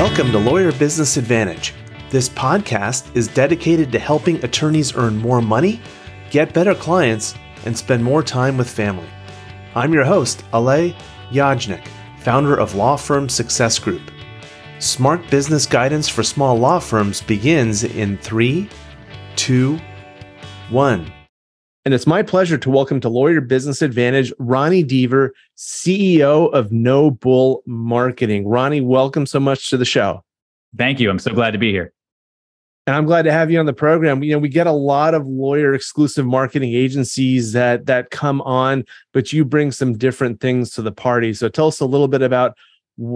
Welcome to Lawyer Business Advantage. This podcast is dedicated to helping attorneys earn more money, get better clients, and spend more time with family. I'm your host, Alay Yajnik, founder of Law Firm Success Group. Smart business guidance for small law firms begins in three, two, one. And it's my pleasure to welcome to Lawyer Business Advantage Ronnie Deaver, CEO of No Bull Marketing. Ronnie, welcome so much to the show. Thank you. I'm so glad to be here. And I'm glad to have you on the program. You know, we get a lot of lawyer exclusive marketing agencies that that come on, but you bring some different things to the party. So tell us a little bit about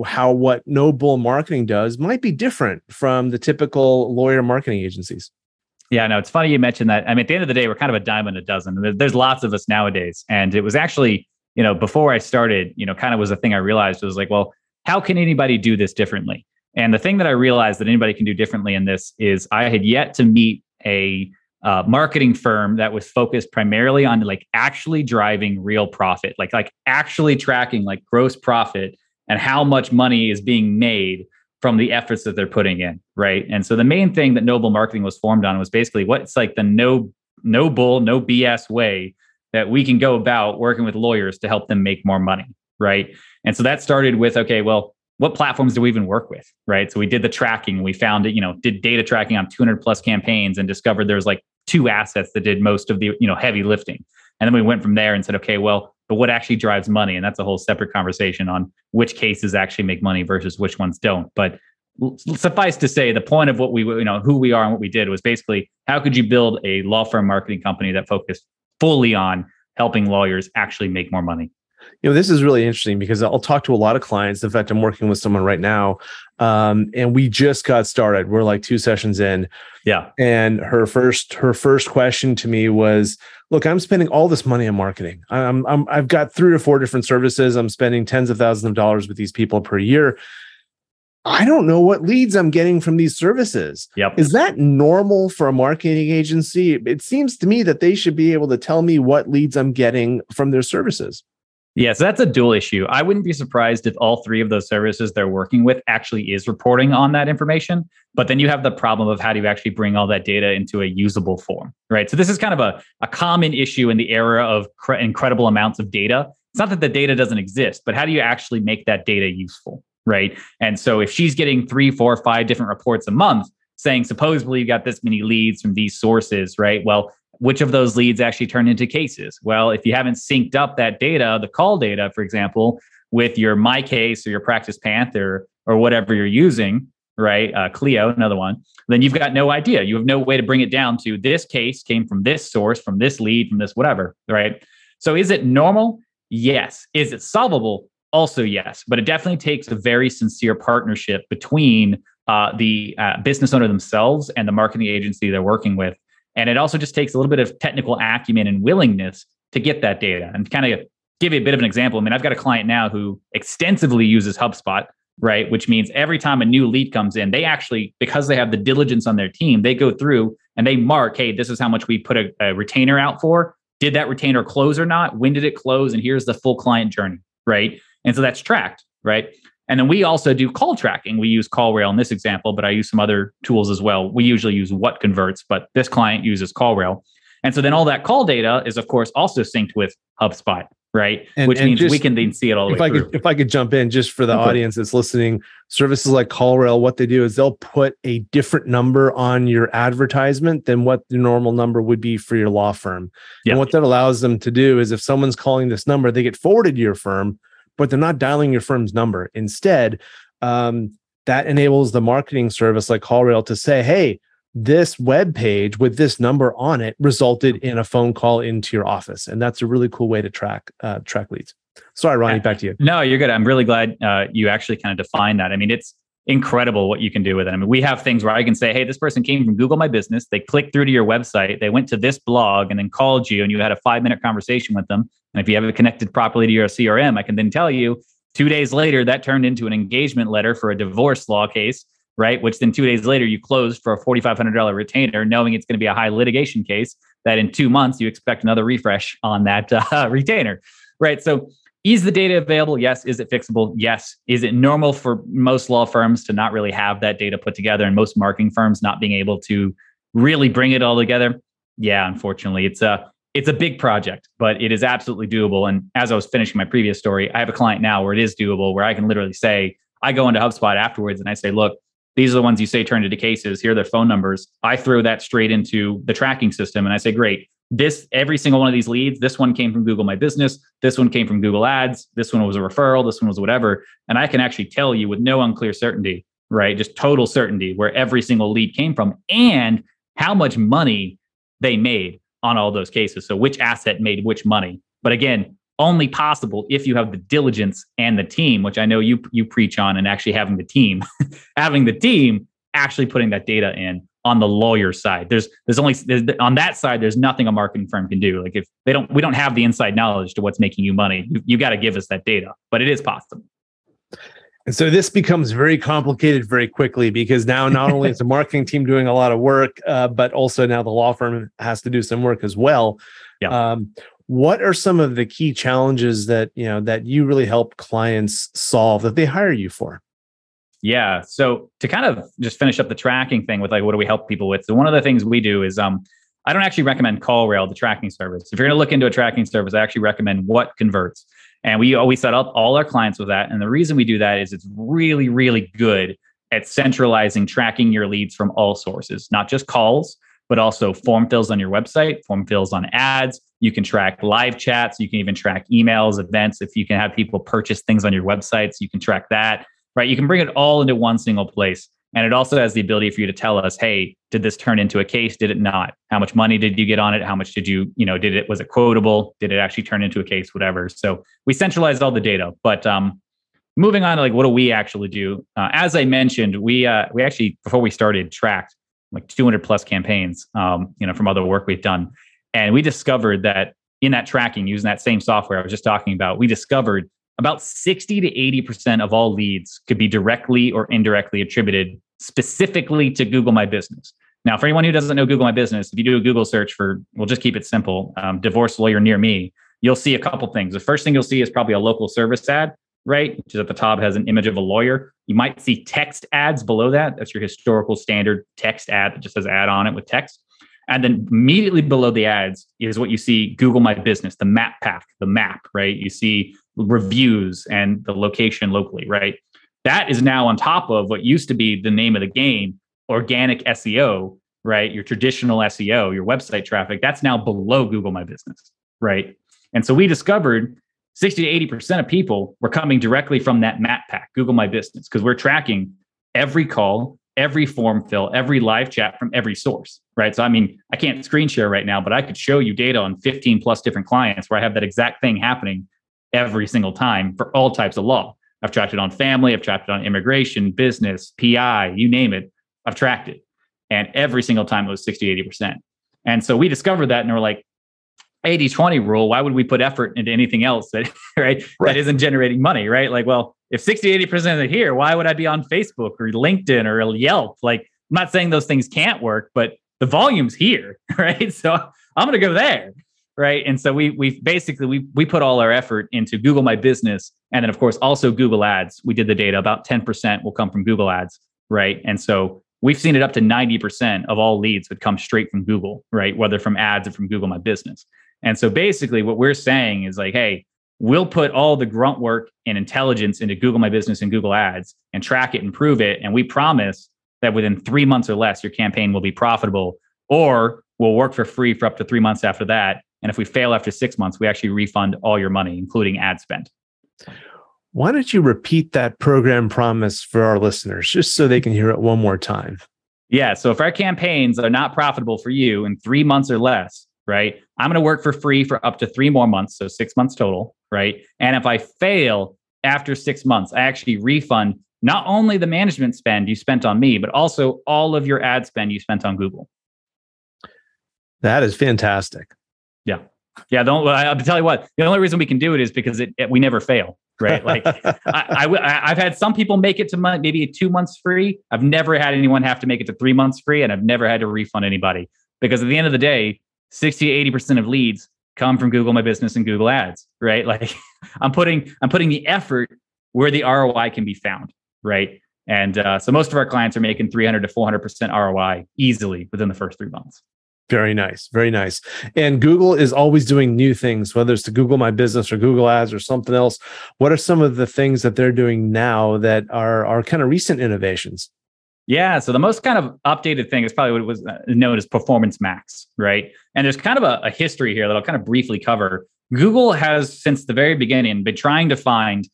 how what No Bull Marketing does might be different from the typical lawyer marketing agencies. Yeah, no, it's funny you mentioned that. I mean, at the end of the day, we're kind of a diamond a dozen. There's lots of us nowadays. And it was actually, you know, before I started, you know, kind of was the thing I realized was like, well, how can anybody do this differently? And the thing that I realized that anybody can do differently in this is I had yet to meet a uh, marketing firm that was focused primarily on like actually driving real profit, like like actually tracking like gross profit and how much money is being made from the efforts that they're putting in, right? And so the main thing that No Bull Marketing was formed on was basically what's like the no no bull, no BS way that we can go about working with lawyers to help them make more money, right? And so that started with okay, well, what platforms do we even work with, right? So we did the tracking, we found it, you know, did data tracking on 200 plus campaigns and discovered there's like two assets that did most of the, you know, heavy lifting. And then we went from there and said, okay, well, but what actually drives money? And that's a whole separate conversation on which cases actually make money versus which ones don't. But suffice to say, the point of what we, you know, who we are and what we did was basically how could you build a law firm marketing company that focused fully on helping lawyers actually make more money? You know this is really interesting because i'll talk to a lot of clients in fact i'm working with someone right now um, and we just got started we're like two sessions in yeah and her first her first question to me was look i'm spending all this money on marketing i'm, I'm i've got three or four different services i'm spending tens of thousands of dollars with these people per year I don't know what leads I'm getting from these services. Yep. Is that normal for a marketing agency? It seems to me that they should be able to tell me what leads I'm getting from their services. Yeah, so that's a dual issue. I wouldn't be surprised if all three of those services they're working with actually is reporting on that information. But then you have the problem of how do you actually bring all that data into a usable form, right? So this is kind of a, a common issue in the era of cre- incredible amounts of data. It's not that the data doesn't exist, but how do you actually make that data useful, right? And so if she's getting three, four, five different reports a month saying supposedly you got this many leads from these sources, right? Well, which of those leads actually turn into cases? Well, if you haven't synced up that data, the call data, for example, with your MyCase or your Practice Panther or whatever you're using, right? Uh, Clio, another one, then you've got no idea. You have no way to bring it down to this case came from this source, from this lead, from this whatever, right? So is it normal? Yes. Is it solvable? Also, yes. But it definitely takes a very sincere partnership between uh, the uh, business owner themselves and the marketing agency they're working with and it also just takes a little bit of technical acumen and willingness to get that data and kind of give you a bit of an example. I mean, I've got a client now who extensively uses HubSpot, right? Which means every time a new lead comes in, they actually, because they have the diligence on their team, they go through and they mark, hey, this is how much we put a, a retainer out for. Did that retainer close or not? When did it close? And here's the full client journey, right? And so that's tracked, right? And then we also do call tracking. We use CallRail in this example, but I use some other tools as well. We usually use What Converts, but this client uses CallRail. And so then all that call data is, of course, also synced with HubSpot, right? And, Which and means just, we can then see it all the if way I through. Could, if I could jump in just for the okay. audience that's listening, services like CallRail, what they do is they'll put a different number on your advertisement than what the normal number would be for your law firm. Yep. And what that allows them to do is if someone's calling this number, they get forwarded to your firm but they're not dialing your firm's number. Instead, um, that enables the marketing service like CallRail to say, hey, this web page with this number on it resulted in a phone call into your office, and that's a really cool way to track uh, track leads. Sorry, Ronnie, back to you. No, you're good. I'm really glad uh, you actually kind of defined that. I mean, it's incredible what you can do with it. I mean, we have things where I can say, hey, this person came from Google My Business. They clicked through to your website. They went to this blog and then called you and you had a five minute conversation with them. And if you have it connected properly to your CRM, I can then tell you two days later, that turned into an engagement letter for a divorce law case, right? Which then two days later, you closed for a $4,500 retainer, knowing it's going to be a high litigation case that in two months, you expect another refresh on that uh, retainer, right? So is the data available? Yes. Is it fixable? Yes. Is it normal for most law firms to not really have that data put together and most marketing firms not being able to really bring it all together? Yeah, unfortunately, it's a it's a big project, but it is absolutely doable. And as I was finishing my previous story, I have a client now where it is doable, where I can literally say, I go into HubSpot afterwards and I say, look, these are the ones you say turned into cases. Here are their phone numbers. I throw that straight into the tracking system and I say, great, this every single one of these leads, this one came from Google My Business, this one came from Google Ads, this one was a referral, this one was whatever. And I can actually tell you with no unclear certainty, right? Just total certainty where every single lead came from and how much money they made on all those cases. So which asset made which money. But again, only possible if you have the diligence and the team, which I know you you preach on, and actually having the team, having the team actually putting that data in on the lawyer side. There's there's only there's, on that side there's nothing a marketing firm can do. Like if they don't we don't have the inside knowledge to what's making you money. You, you got to give us that data, but it is possible. And so this becomes very complicated very quickly because now not only is the marketing team doing a lot of work, uh, but also now the law firm has to do some work as well. Yeah. Um, what are some of the key challenges that you know that you really help clients solve that they hire you for? Yeah. So to kind of just finish up the tracking thing with like what do we help people with? So one of the things we do is um I don't actually recommend CallRail, the tracking service. If you're going to look into a tracking service, I actually recommend what converts. And we always set up all our clients with that. And the reason we do that is it's really, really good at centralizing tracking your leads from all sources, not just calls, but also form fills on your website, form fills on ads. You can track live chats. You can even track emails, events. If you can have people purchase things on your websites, you can track that right? You can bring it all into one single place. And it also has the ability for you to tell us, hey, did this turn into a case? Did it not? How much money did you get on it? How much did you, you know, did it, was it quotable? Did it actually turn into a case? Whatever. So we centralized all the data. But um, moving on to like, what do we actually do? Uh, as I mentioned, we, uh, we actually, before we started, tracked like 200 plus campaigns, um, you know, from other work we've done. And we discovered that in that tracking, using that same software I was just talking about, we discovered about 60 to 80% of all leads could be directly or indirectly attributed specifically to Google My Business. Now, for anyone who doesn't know Google My Business, if you do a Google search for, we'll just keep it simple, um, divorce lawyer near me, you'll see a couple things. The first thing you'll see is probably a local service ad, right? Which is at the top has an image of a lawyer. You might see text ads below that. That's your historical standard text ad that just says ad on it with text. And then immediately below the ads is what you see Google My Business, the map pack, the map, right? You see reviews and the location locally, right? That is now on top of what used to be the name of the game, organic SEO, right? Your traditional SEO, your website traffic, that's now below Google My Business, right? And so we discovered 60 to 80% of people were coming directly from that map pack, Google My Business, because we're tracking every call, every form fill, every live chat from every source, right? So, I mean, I can't screen share right now, but I could show you data on 15 plus different clients where I have that exact thing happening every single time for all types of law. I've tracked it on family, I've tracked it on immigration, business, PI, you name it. I've tracked it. And every single time it was 60, 80%. And so we discovered that and we're like, 80 20 rule, why would we put effort into anything else that, right, right, that isn't generating money, right? Like, well, if 60, 80% of it here, why would I be on Facebook or LinkedIn or Yelp? Like, I'm not saying those things can't work, but the volume's here, right? So I'm going to go there right? And so we we basically we we put all our effort into google my business and then of course also google ads. We did the data about 10% will come from google ads right? And so we've seen it up to 90% of all leads would come straight from google right? Whether from ads or from google my business. And so basically what we're saying is like hey we'll put all the grunt work and intelligence into google my business and google ads and track it and prove it. And we promise that within three months or less your campaign will be profitable or will work for free for up to three months after that and if we fail after six months, we actually refund all your money, including ad spend. Why don't you repeat that program promise for our listeners, just so they can hear it one more time? Yeah. So if our campaigns are not profitable for you in three months or less, right, I'm going to work for free for up to three more months. So six months total, right? And if I fail after six months, I actually refund not only the management spend you spent on me, but also all of your ad spend you spent on Google. That is fantastic. Yeah. Yeah. Don't, I'll tell you what, the only reason we can do it is because it, it we never fail. Right. Like I, I, have had some people make it to month, maybe two months free. I've never had anyone have to make it to three months free and I've never had to refund anybody because at the end of the day, 60 80% of leads come from Google My Business and Google Ads, right? Like I'm putting I'm putting the effort where the ROI can be found, right? And uh, so most of our clients are making 300 to 400 percent ROI easily within the first three months. Very nice, very nice. And Google is always doing new things, whether it's to Google My Business or Google Ads or something else. What are some of the things that they're doing now that are are kind of recent innovations? Yeah. So the most kind of updated thing is probably what was uh, known as Performance Max, right? And there's kind of a, a, history here that I'll kind of briefly cover. Google has, since the very beginning, been trying to find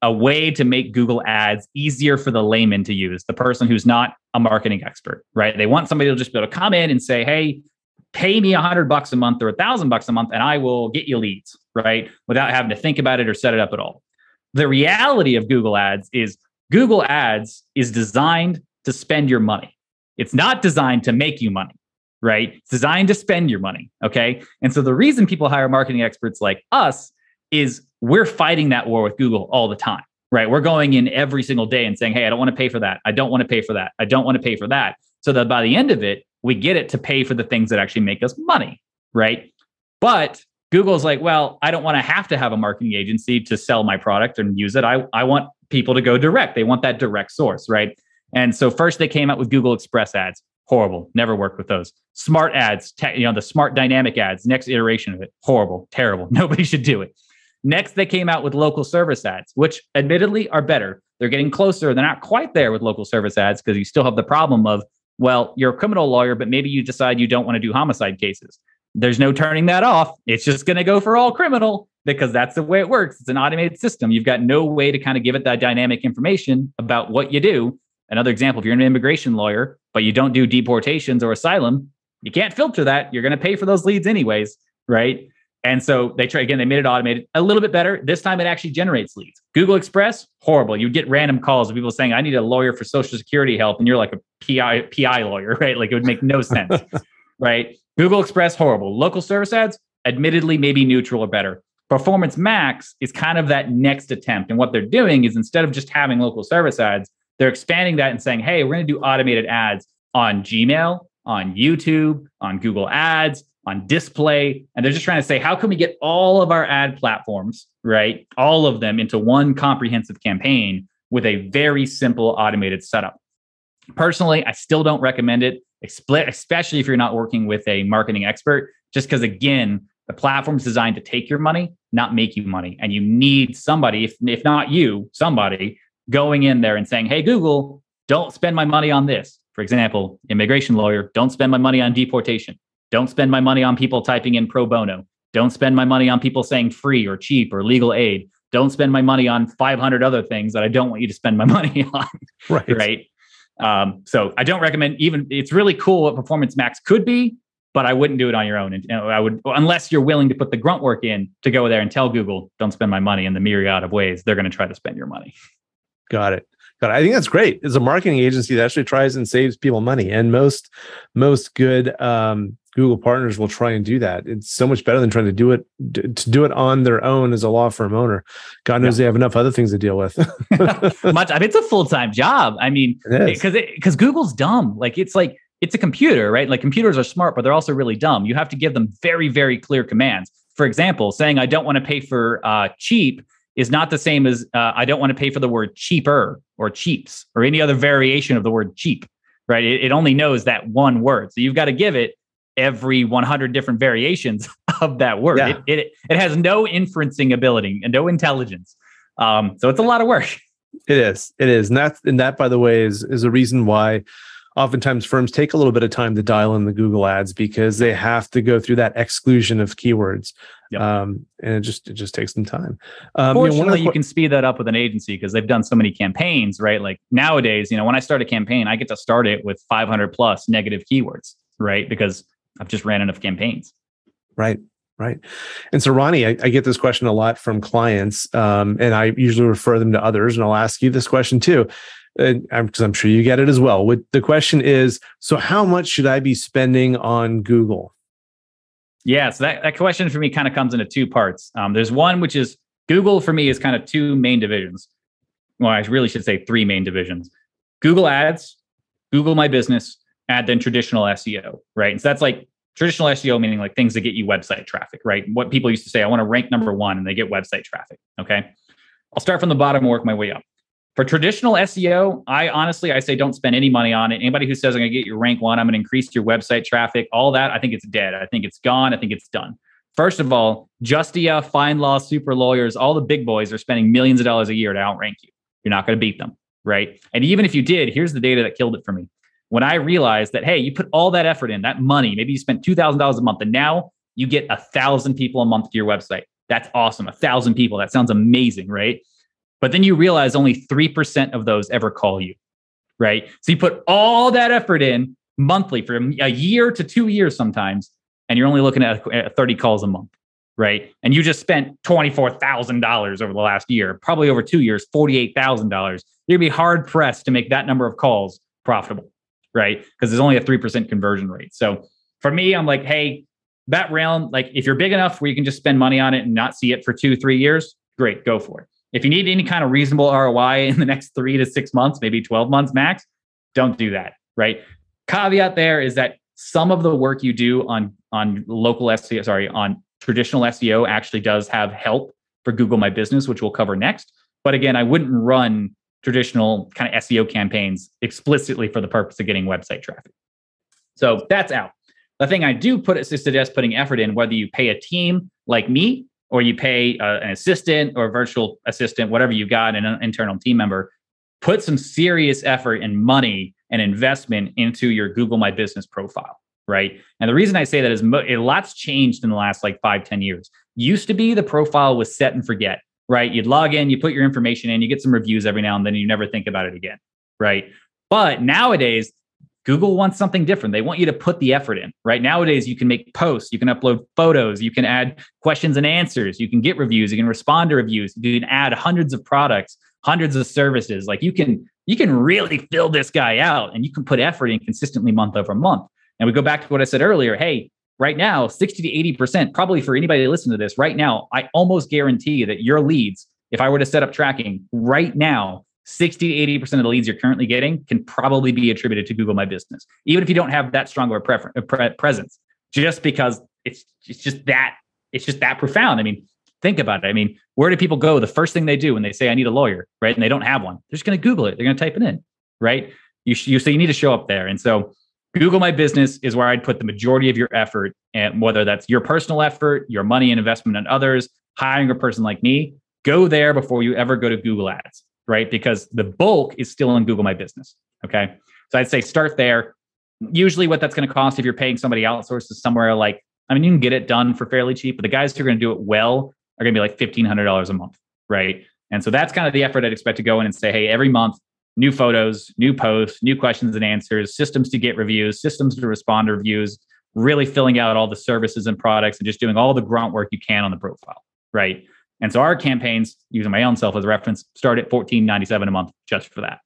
a way to make Google Ads easier for the layman to use, the person who's not a marketing expert, right? They want somebody to just be able to come in and say, hey, pay me a hundred bucks a month or a thousand bucks a month and I will get you leads, right? Without having to think about it or set it up at all. The reality of Google Ads is Google Ads is designed to spend your money. It's not designed to make you money, right? It's designed to spend your money. Okay. And so the reason people hire marketing experts like us is we're fighting that war with Google all the time, right? We're going in every single day and saying, hey, I don't want to pay for that. I don't want to pay for that. I don't want to pay for that. So that by the end of it, we get it to pay for the things that actually make us money, right? But Google's like, well, I don't want to have to have a marketing agency to sell my product and use it. I, I want people to go direct. They want that direct source, right? And so first they came out with Google Express ads. Horrible. Never worked with those. Smart ads, te- you know, the smart dynamic ads, next iteration of it. Horrible. Terrible. Nobody should do it. Next, they came out with local service ads, which admittedly are better. They're getting closer. They're not quite there with local service ads because you still have the problem of, well, you're a criminal lawyer, but maybe you decide you don't want to do homicide cases. There's no turning that off. It's just going to go for all criminal because that's the way it works. It's an automated system. You've got no way to kind of give it that dynamic information about what you do. Another example, if you're an immigration lawyer, but you don't do deportations or asylum, you can't filter that. You're going to pay for those leads anyways, right? And so they try again, they made it automated a little bit better. This time it actually generates leads. Google Express, horrible. You'd get random calls of people saying, I need a lawyer for Social Security help. And you're like a PI, PI lawyer, right? Like it would make no sense, right? Google Express, horrible. Local service ads, admittedly, maybe neutral or better. Performance Max is kind of that next attempt. And what they're doing is instead of just having local service ads, they're expanding that and saying, hey, we're going to do automated ads on Gmail, on YouTube, on Google Ads, on display. And they're just trying to say, how can we get all of our ad platforms, right? All of them into one comprehensive campaign with a very simple automated setup. Personally, I still don't recommend it, especially if you're not working with a marketing expert, just because, again, the platform's designed to take your money, not make you money. And you need somebody, if, if not you, somebody going in there and saying, hey, Google, don't spend my money on this. For example, immigration lawyer, don't spend my money on deportation. Don't spend my money on people typing in pro bono. Don't spend my money on people saying free or cheap or legal aid. Don't spend my money on 500 other things that I don't want you to spend my money on. Right. Right. Um, so I don't recommend even, it's really cool what Performance Max could be, but I wouldn't do it on your own. And you know, I would, unless you're willing to put the grunt work in to go there and tell Google, don't spend my money in the myriad of ways they're going to try to spend your money. Got it. It. I think that's great. It's a marketing agency that actually tries and saves people money, and most most good um, Google partners will try and do that. It's so much better than trying to do it to do it on their own as a law firm owner. God knows yeah. they have enough other things to deal with. Much. I mean, it's a full time job. I mean, because because Google's dumb. Like it's like it's a computer, right? Like computers are smart, but they're also really dumb. You have to give them very very clear commands. For example, saying I don't want to pay for uh, cheap is not the same as uh, I don't want to pay for the word cheaper or cheaps or any other variation of the word cheap, right? It, it only knows that one word. So you've got to give it every 100 different variations of that word. Yeah. It, it, it has no inferencing ability and no intelligence. Um, so it's a lot of work. It is. It is. And that, and that, by the way, is, is a reason why oftentimes firms take a little bit of time to dial in the Google ads because they have to go through that exclusion of keywords. Yep. Um, and it just it just takes some time. Um, Fortunately, you, know, you, can speed that up with an agency because they've done so many campaigns, right? Like nowadays, you know, when I start a campaign, I get to start it with 500 plus negative keywords, right? Because I've just ran enough campaigns. Right. Right. And so, Ronnie, I, I get this question a lot from clients, um, and I usually refer them to others. And I'll ask you this question too, because I'm, I'm, sure you get it as well. With the question is, so how much should I be spending on Google? Yeah, so that, that question for me kind of comes into two parts. Um, there's one which is Google for me is kind of two main divisions. Well, I really should say three main divisions: Google Ads, Google My Business, and then traditional SEO, right? And so that's like traditional SEO meaning like things that get you website traffic, right? What people used to say, I want to rank number one, and they get website traffic. Okay. I'll start from the bottom and work my way up. For traditional SEO, I honestly I say don't spend any money on it. Anybody who says I'm going to get your rank one, I'm going to increase your website traffic, all that, I think it's dead. I think it's gone. I think it's done. First of all, Justia, FindLaw, Super Lawyers, all the big boys are spending millions of dollars a year to outrank you. You're not going to beat them, right? And even if you did, here's the data that killed it for me. When I realized that, hey, you put all that effort in, that money, maybe you spent $2,000 a month, and now you get a thousand people a month to your website. That's awesome. A thousand people. That sounds amazing, right? But then you realize only 3% of those ever call you, right? So you put all that effort in monthly for a year to two years sometimes, and you're only looking at 30 calls a month, right? And you just spent $24,000 over the last year, probably over two years, $48,000. You're gonna be hard pressed to make that number of calls profitable, right? Because there's only a 3% conversion rate. So for me, I'm like, hey, that realm, like if you're big enough where you can just spend money on it and not see it for two, three years, great, go for it. If you need any kind of reasonable ROI in the next three to six months, maybe 12 months max, don't do that. Right. Caveat there is that some of the work you do on on local SEO, sorry, on traditional SEO actually does have help for Google My Business, which we'll cover next. But again, I wouldn't run traditional kind of SEO campaigns explicitly for the purpose of getting website traffic. So that's out. The thing I do put it suggest putting effort in, whether you pay a team like me or you pay uh, an assistant or a virtual assistant, whatever you've got, an internal team member, put some serious effort and money and investment into your Google My Business profile, right? And the reason I say that is mo- a lot's changed in the last like five, ten years. Used to be the profile was set and forget, right? You'd log in, you put your information in, you get some reviews every now and then, you never think about it again, right? But nowadays, Google wants something different. They want you to put the effort in. Right nowadays, you can make posts, you can upload photos, you can add questions and answers, you can get reviews, you can respond to reviews, you can add hundreds of products, hundreds of services. Like you can you can really fill this guy out, and you can put effort in consistently month over month. And we go back to what I said earlier. Hey, right now, sixty to eighty percent, probably for anybody to listen to this right now, I almost guarantee that your leads, if I were to set up tracking right now, 60 to 80% of the leads you're currently getting can probably be attributed to Google My Business, even if you don't have that strong of a pre- presence, just because it's, it's just that, it's just that profound. I mean, think about it. I mean, where do people go? The first thing they do when they say, I need a lawyer, right? And they don't have one, they're just going to Google it. They're going to type it in, right? You, sh- you, so you need to show up there. And so Google My Business is where I'd put the majority of your effort, and whether that's your personal effort, your money and investment in others, hiring a person like me, go there before you ever go to Google Ads right? Because the bulk is still in Google My Business. Okay. So I'd say start there. Usually, what that's going to cost if you're paying somebody outsourced is somewhere like, I mean, you can get it done for fairly cheap, but the guys who are going to do it well are going to be like $1,500 a month, right? And so that's kind of the effort I'd expect to go in and say, hey, every month, new photos, new posts, new questions and answers, systems to get reviews, systems to respond to reviews, really filling out all the services and products and just doing all the grunt work you can on the profile, right? And so our campaigns, using my own self as a reference, start at $14.97 a month just for that.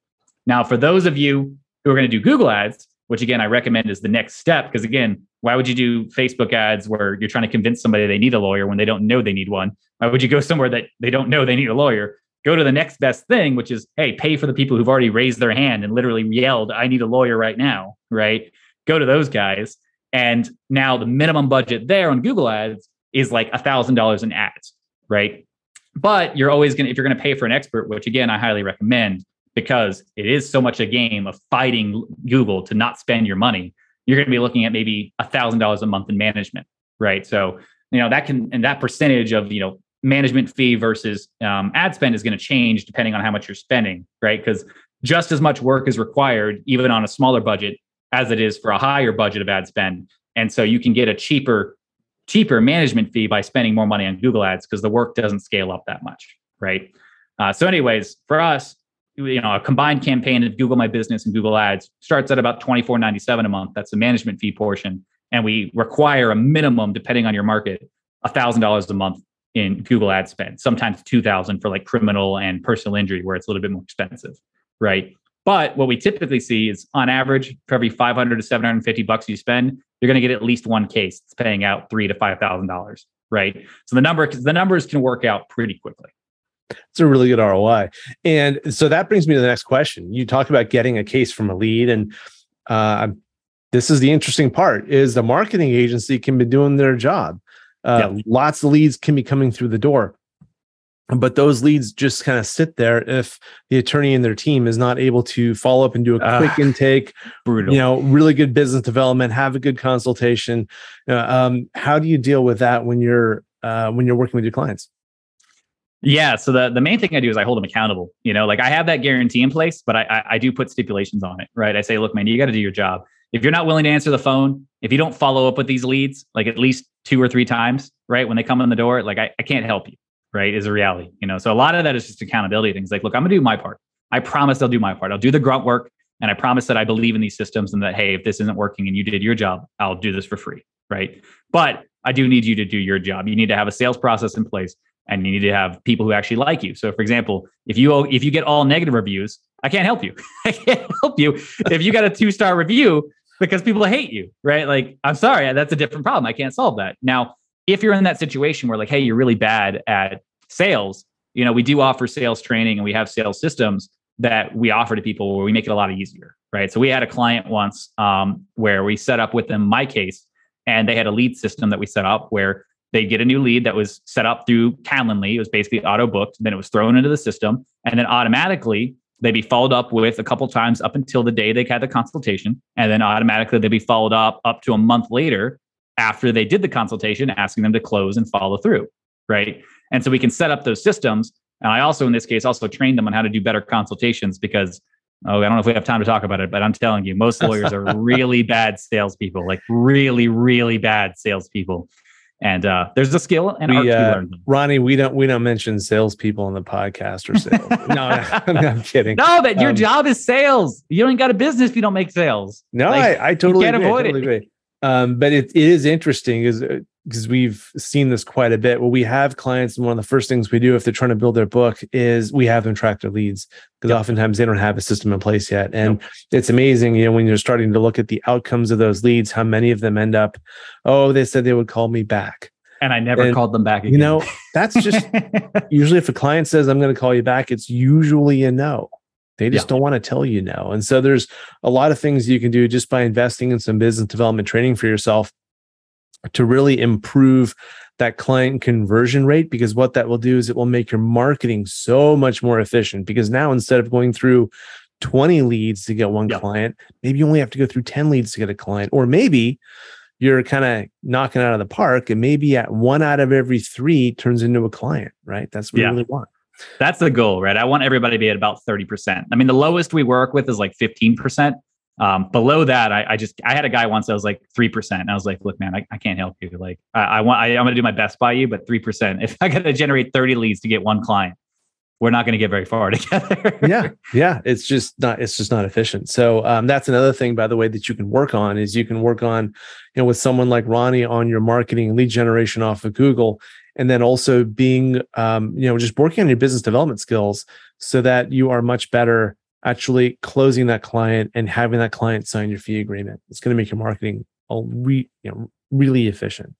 Now, for those of you who are going to do Google ads, which again I recommend is the next step, because again, why would you do Facebook ads where you're trying to convince somebody they need a lawyer when they don't know they need one? Why would you go somewhere that they don't know they need a lawyer? Go to the next best thing, which is, hey, pay for the people who've already raised their hand and literally yelled, I need a lawyer right now, right? Go to those guys. And now the minimum budget there on Google ads is like $1,000 in ads right? But you're always going to, if you're going to pay for an expert, which again, I highly recommend because it is so much a game of fighting Google to not spend your money, you're going to be looking at maybe a thousand dollars a month in management, right? So, you know, that can, and that percentage of, you know, management fee versus um, ad spend is going to change depending on how much you're spending, right? Because just as much work is required, even on a smaller budget, as it is for a higher budget of ad spend. And so you can get a cheaper cheaper management fee by spending more money on Google Ads because the work doesn't scale up that much, right? Uh, so, anyways, for us, you know, a combined campaign of Google My Business and Google Ads starts at about twenty four ninety seven a month. That's the management fee portion, and we require a minimum, depending on your market, thousand dollars a month in Google Ad spend. Sometimes two thousand for like criminal and personal injury, where it's a little bit more expensive, right? But what we typically see is on average, for every 500 to 750 bucks you spend, you're going to get at least one case that's paying out three to five thousand dollars, right? So the number the numbers can work out pretty quickly. It's a really good ROI, and so that brings me to the next question. You talk about getting a case from a lead, and uh, this is the interesting part is the marketing agency can be doing their job. Uh, yep. Lots of leads can be coming through the door but those leads just kind of sit there if the attorney and their team is not able to follow up and do a quick uh, intake brutal. you know really good business development have a good consultation uh, um, how do you deal with that when you're uh, when you're working with your clients? Yeah so the, the main thing i do is i hold them accountable you know like i have that guarantee in place but i i, I do put stipulations on it right? I say look man you got to do your job. If you're not willing to answer the phone if you don't follow up with these leads like at least two or three times right when they come in the door like i, I can't help you right is a reality you know? So a lot of that is just accountability things like look i'm gonna do my part. I promise i'll do my part. I'll do the grunt work and i promise that i believe in these systems and that hey if this isn't working and you did your job i'll do this for free right? But i do need you to do your job. You need to have a sales process in place and you need to have people who actually like you. So for example if you if you get all negative reviews i can't help you. I can't help you if you got a two star review because people hate you right? Like i'm sorry that's a different problem. I can't solve that. Now if you're in that situation where like, hey, you're really bad at sales, you know, we do offer sales training and we have sales systems that we offer to people where we make it a lot easier, right? So we had a client once um, where we set up with them MyCase, and they had a lead system that we set up where they get a new lead that was set up through Calendly. It was basically auto booked, then it was thrown into the system, and then automatically they'd be followed up with a couple times up until the day they had the consultation, and then automatically they'd be followed up up to a month later after they did the consultation, asking them to close and follow through. Right. And so we can set up those systems. And I also, in this case, also trained them on how to do better consultations because, oh, I don't know if we have time to talk about it, but I'm telling you, most lawyers are really bad salespeople, like really, really bad salespeople. And uh, there's a skill and we, uh, Ronnie, we don't we don't mention salespeople on the podcast or sales. no, I'm, I'm, kidding. No, that your um, job is sales. You don't got a business if you don't make sales. No, like, I, I totally can't agree. avoid totally it. Agree. Um, but it, it is interesting is because uh, we've seen this quite a bit. Well, we have clients, and one of the first things we do if they're trying to build their book is we have them track their leads because yep. oftentimes they don't have a system in place yet. And yep. it's amazing, you know, when you're starting to look at the outcomes of those leads, how many of them end up, oh, they said they would call me back. And I never and, called them back again. You know, that's just usually if a client says, I'm going to call you back, it's usually a no. They just yeah. don't want to tell you no. And so there's a lot of things you can do just by investing in some business development training for yourself to really improve that client conversion rate because what that will do is it will make your marketing so much more efficient because now instead of going through 20 leads to get one yeah. client maybe you only have to go through 10 leads to get a client or maybe you're kind of knocking out of the park and maybe at one out of every three turns into a client right that's what yeah. you really want that's the goal, right? I want everybody to be at about 30%. I mean, the lowest we work with is like 15%. Um, below that, I, I, just I had a guy once that was like three percent. And I was like, look, man, I, I can't help you. Like, I, I want I, am gonna do my best by you, but three percent. If I gotta generate 30 leads to get one client, we're not gonna get very far together. yeah, yeah. It's just not it's just not efficient. So um, that's another thing, by the way, that you can work on is you can work on, you know, with someone like Ronnie on your marketing lead generation off of Google and then also being um, you know just working on your business development skills so that you are much better actually closing that client and having that client sign your fee agreement. It's going to make your marketing re, you know, really efficient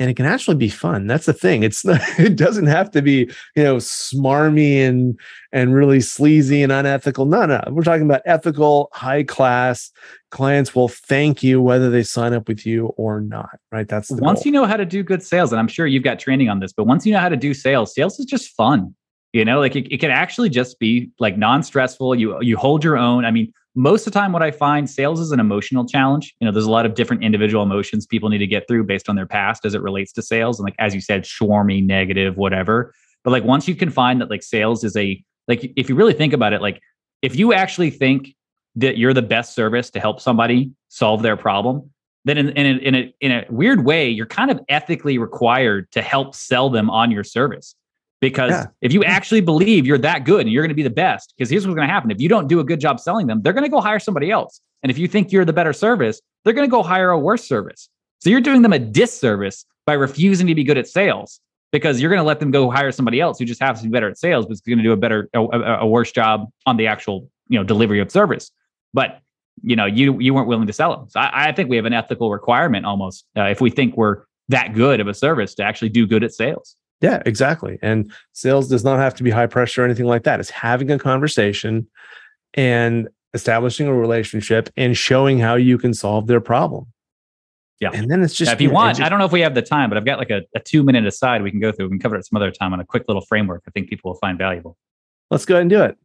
and it can actually be fun. That's the thing. It's not, it doesn't have to be you know smarmy and and really sleazy and unethical. No, no, we're talking about ethical, high class. Clients will thank you whether they sign up with you or not. Right? That's once goal. you know how to do good sales, and I'm sure you've got training on this. But once you know how to do sales, sales is just fun. You know, like it, it can actually just be like non-stressful. You you hold your own. I mean, most of the time what i find sales is an emotional challenge. You know there's a lot of different individual emotions people need to get through based on their past as it relates to sales and like as you said swarmy negative whatever. But like once you can find that like sales is a like if you really think about it like if you actually think that you're the best service to help somebody solve their problem then in, in, a, in, a, in a weird way you're kind of ethically required to help sell them on your service because yeah. if you actually believe you're that good and you're going to be the best, because here's what's going to happen. If you don't do a good job selling them, they're going to go hire somebody else. And if you think you're the better service, they're going to go hire a worse service. So you're doing them a disservice by refusing to be good at sales because you're going to let them go hire somebody else who just happens to be better at sales, but is going to do a better, a, a, worse job on the actual, you know, delivery of service. But you know, you you weren't willing to sell them. So I, I think we have an ethical requirement almost uh, if we think we're that good of a service to actually do good at sales. Yeah, exactly. And sales does not have to be high pressure or anything like that. It's having a conversation and establishing a relationship and showing how you can solve their problem. Yeah. And then it's just, yeah, if you, want, just, I don't know if we have the time, but I've got like a, a two minute aside we can go through. We can cover it some other time on a quick little framework I think people will find valuable. Let's go ahead and do it.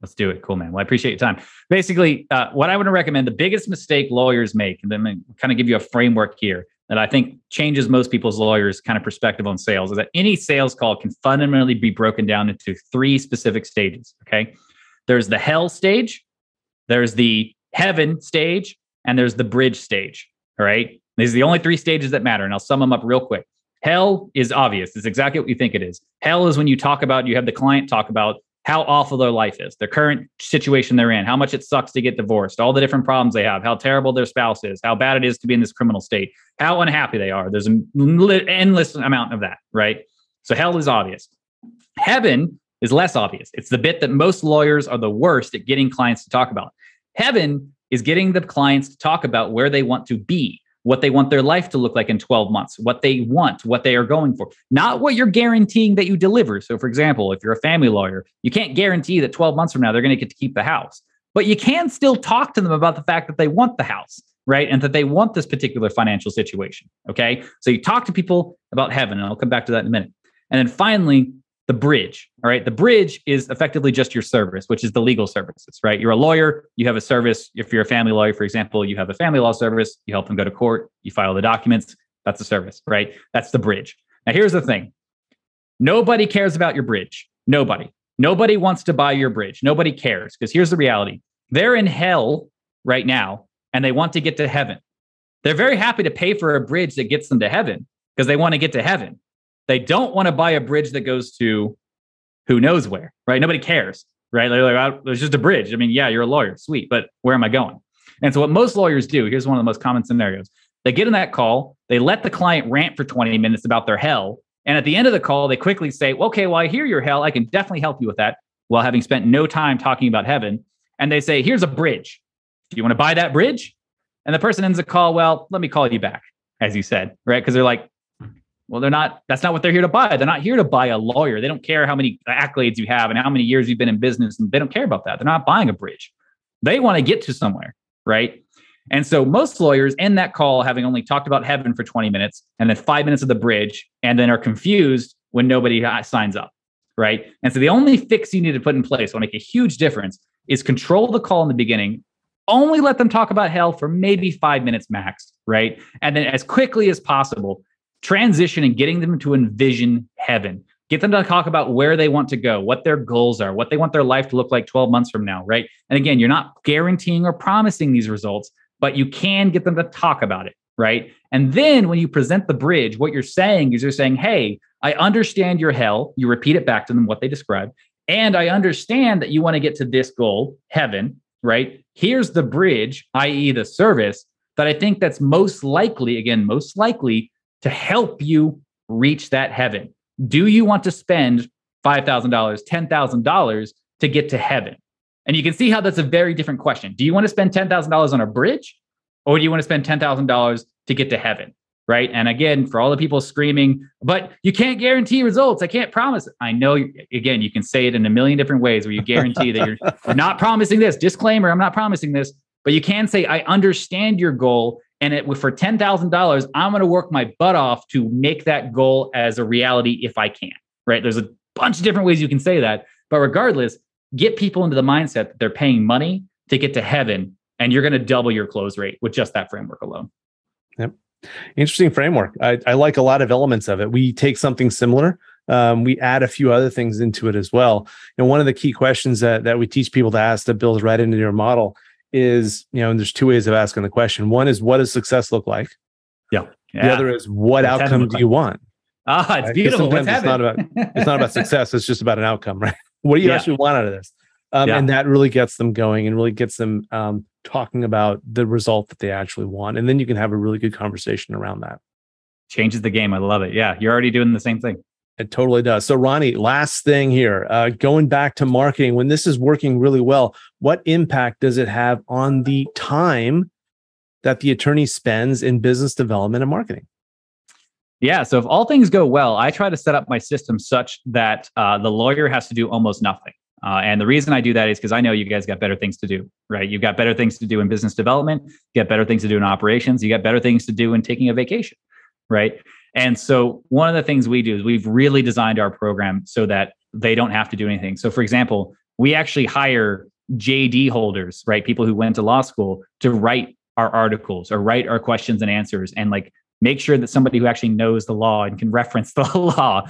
Let's do it. Cool, man. Well, I appreciate your time. Basically, uh, what I want to recommend the biggest mistake lawyers make, and then kind of give you a framework here that I think changes most people's lawyers' kind of perspective on sales is that any sales call can fundamentally be broken down into three specific stages. Okay. There's the hell stage, there's the heaven stage, and there's the bridge stage. All right. These are the only three stages that matter. And I'll sum them up real quick. Hell is obvious. It's exactly what you think it is. Hell is when you talk about, you have the client talk about how awful their life is, their current situation they're in, how much it sucks to get divorced, all the different problems they have, how terrible their spouse is, how bad it is to be in this criminal state, how unhappy they are. There's an endless amount of that, right? So hell is obvious. Heaven is less obvious. It's the bit that most lawyers are the worst at getting clients to talk about. Heaven is getting the clients to talk about where they want to be what they want their life to look like in 12 months, what they want, what they are going for, not what you're guaranteeing that you deliver. So, for example, if you're a family lawyer, you can't guarantee that 12 months from now they're going to get to keep the house, but you can still talk to them about the fact that they want the house, right? And that they want this particular financial situation. Okay. So, you talk to people about heaven, and I'll come back to that in a minute. And then finally, the bridge. All right. The bridge is effectively just your service, which is the legal services, right? You're a lawyer, you have a service. If you're a family lawyer, for example, you have a family law service, you help them go to court, you file the documents. That's a service, right? That's the bridge. Now, here's the thing nobody cares about your bridge. Nobody. Nobody wants to buy your bridge. Nobody cares because here's the reality they're in hell right now and they want to get to heaven. They're very happy to pay for a bridge that gets them to heaven because they want to get to heaven. They don't want to buy a bridge that goes to who knows where, right? Nobody cares, right? They're like, there's just a bridge. I mean, yeah, you're a lawyer, sweet, but where am I going? And so, what most lawyers do here's one of the most common scenarios they get in that call, they let the client rant for 20 minutes about their hell. And at the end of the call, they quickly say, okay, well, I hear your hell. I can definitely help you with that while having spent no time talking about heaven. And they say, here's a bridge. Do you want to buy that bridge? And the person ends the call, well, let me call you back, as you said, right? Because they're like, well, they're not, that's not what they're here to buy. They're not here to buy a lawyer. They don't care how many accolades you have and how many years you've been in business. And they don't care about that. They're not buying a bridge. They want to get to somewhere. Right. And so most lawyers end that call having only talked about heaven for 20 minutes and then five minutes of the bridge and then are confused when nobody uh, signs up. Right. And so the only fix you need to put in place will make a huge difference is control the call in the beginning. Only let them talk about hell for maybe five minutes max. Right. And then as quickly as possible, transition and getting them to envision heaven. Get them to talk about where they want to go, what their goals are, what they want their life to look like 12 months from now, right? And again, you're not guaranteeing or promising these results, but you can get them to talk about it, right? And then when you present the bridge, what you're saying is you're saying, hey, I understand your hell. You repeat it back to them, what they described. And I understand that you want to get to this goal, heaven, right? Here's the bridge, i.e., the service that I think that's most likely, again, most likely to help you reach that heaven. Do you want to spend $5,000, $10,000 to get to heaven? And you can see how that's a very different question. Do you want to spend $10,000 on a bridge or do you want to spend $10,000 to get to heaven? Right. And again, for all the people screaming, but you can't guarantee results. I can't promise. I know, again, you can say it in a million different ways where you guarantee that you're, you're not promising this. Disclaimer I'm not promising this, but you can say, I understand your goal and it for ten thousand dollars, I'm going to work my butt off to make that goal as a reality if I can. Right? There's a bunch of different ways you can say that, but regardless, get people into the mindset that they're paying money to get to heaven, and you're going to double your close rate with just that framework alone. Yep. Interesting framework. I, I like a lot of elements of it. We take something similar um, we add a few other things into it as well. And one of the key questions that, that we teach people to ask that builds right into your model is, you know, and there's two ways of asking the question. One is, what does success look like? Yeah. yeah. The other is, what What's outcome do you want? Ah, it's right? beautiful. It's not about it's not about success. It's just about an outcome, right? What do you yeah. actually want out of this? Um, yeah. And that really gets them going and really gets them um, talking about the result that they actually want. And then you can have a really good conversation around that. Changes the game. I love it. Yeah, you're already doing the same thing. It totally does. So, Ronnie, last thing here, uh, going back to marketing, when this is working really well, what impact does it have on the time that the attorney spends in business development and marketing? Yeah. So, if all things go well, I try to set up my system such that uh, the lawyer has to do almost nothing. Uh, and the reason I do that is because I know you guys got better things to do, right? You've got better things to do in business development, you got better things to do in operations, you got better things to do in taking a vacation, right? And so one of the things we do is we've really designed our program so that they don't have to do anything. So, for example, we actually hire JD holders, right? People who went to law school to write our articles or write our questions and answers and like make sure that somebody who actually knows the law and can reference the law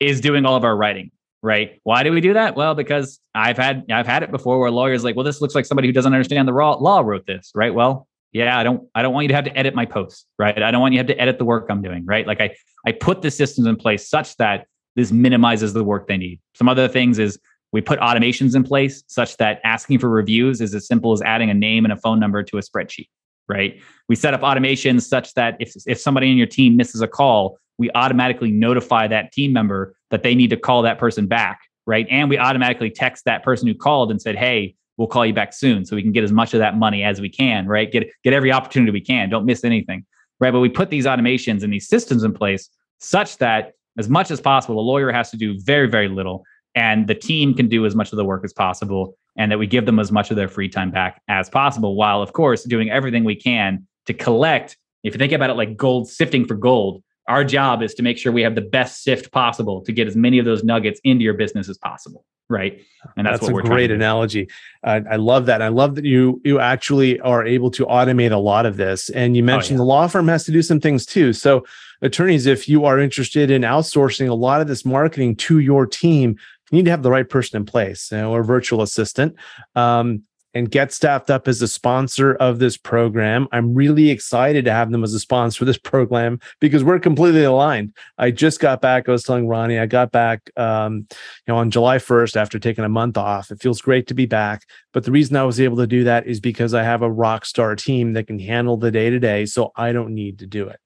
is doing all of our writing right why do we do that well because i've had i've had it before where lawyers like well this looks like somebody who doesn't understand the law wrote this right well yeah i don't i don't want you to have to edit my posts right? I don't want you to have to edit the work i'm doing right? Like i i put the systems in place such that this minimizes the work they need. Some other things is we put automations in place such that asking for reviews is as simple as adding a name and a phone number to a spreadsheet right? We set up automations such that if if somebody in your team misses a call we automatically notify that team member that they need to call that person back right? And we automatically text that person who called and said hey we'll call you back soon so we can get as much of that money as we can, right? Get get every opportunity we can. Don't miss anything. Right. But we put these automations and these systems in place such that as much as possible, the lawyer has to do very, very little. And the team can do as much of the work as possible. And that we give them as much of their free time back as possible, while of course doing everything we can to collect. If you think about it like gold sifting for gold, our job is to make sure we have the best sift possible to get as many of those nuggets into your business as possible right? And that's, that's a great analogy. Uh, i love that. I love that you you actually are able to automate a lot of this. And you mentioned oh, yeah. the law firm has to do some things too. So attorneys if you are interested in outsourcing a lot of this marketing to your team you need to have the right person in place you know, or virtual assistant. Um, and Get Staffed Up as a sponsor of this program. I'm really excited to have them as a sponsor for this program because we're completely aligned. I just got back. I was telling Ronnie, I got back, um, you know, on July 1st after taking a month off. It feels great to be back. But the reason I was able to do that is because I have a rock star team that can handle the day to day, so I don't need to do it.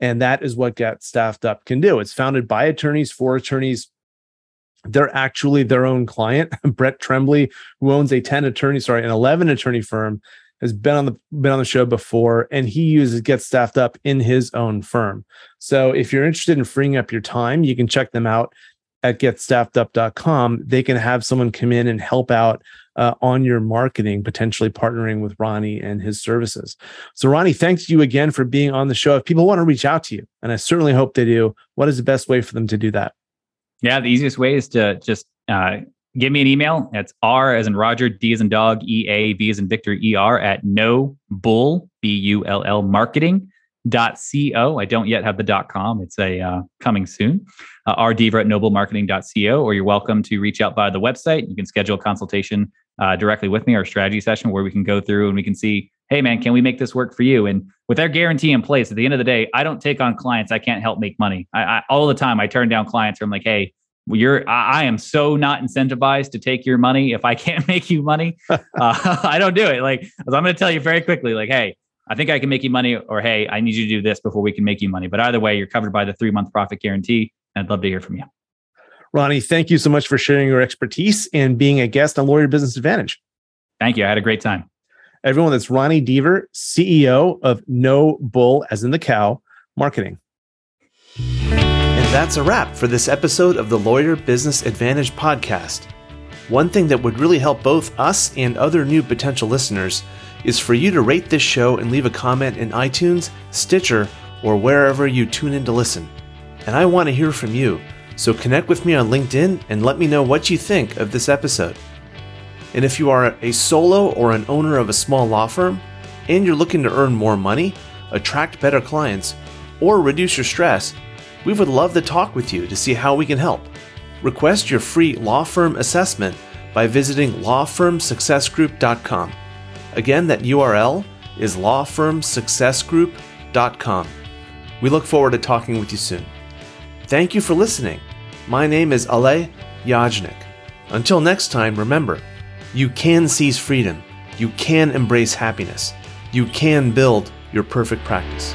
And that is what Get Staffed Up can do. It's founded by attorneys for attorneys they're actually their own client. Brett Tremblay, who owns a 10 attorney, sorry, an 11 attorney firm, has been on the been on the show before and he uses get staffed up in his own firm. So if you're interested in freeing up your time, you can check them out at getstaffedup.com. They can have someone come in and help out uh, on your marketing, potentially partnering with Ronnie and his services. So, Ronnie, thanks you again for being on the show. If people want to reach out to you, and I certainly hope they do, what is the best way for them to do that? Yeah, the easiest way is to just uh, give me an email. It's R as in Roger, D as in dog, E A, V as in Victor, E R at no bull, B U L L marketing dot co. I don't yet have the dot com. It's a uh, coming soon. Uh, rdeaver at nobullmarketing.co, or you're welcome to reach out via the website. You can schedule a consultation uh, directly with me or a strategy session where we can go through and we can see, hey man, can we make this work for you? And with our guarantee in place, at the end of the day, I don't take on clients I can't help make money. I, I all the time I turn down clients where I'm like, hey, you're I, I am so not incentivized to take your money if I can't make you money. uh, I don't do it. Like I'm going to tell you very quickly, like, hey, I think I can make you money, or hey, I need you to do this before we can make you money. But either way, you're covered by the three month profit guarantee. I'd love to hear from you. Ronnie, thank you so much for sharing your expertise and being a guest on Lawyer Business Advantage. Thank you. I had a great time. Everyone, that's Ronnie Deaver, CEO of No Bull, as in the cow, marketing. And that's a wrap for this episode of the Lawyer Business Advantage podcast. One thing that would really help both us and other new potential listeners is for you to rate this show and leave a comment in iTunes, Stitcher, or wherever you tune in to listen. And I want to hear from you, so connect with me on LinkedIn and let me know what you think of this episode. And if you are a solo or an owner of a small law firm and you're looking to earn more money, attract better clients, or reduce your stress, we would love to talk with you to see how we can help. Request your free law firm assessment by visiting lawfirmsuccessgroup.com. Again, that URL is lawfirmsuccessgroup.com. We look forward to talking with you soon. Thank you for listening. My name is Alay Yajnik. Until next time, remember, you can seize freedom, you can embrace happiness, you can build your perfect practice.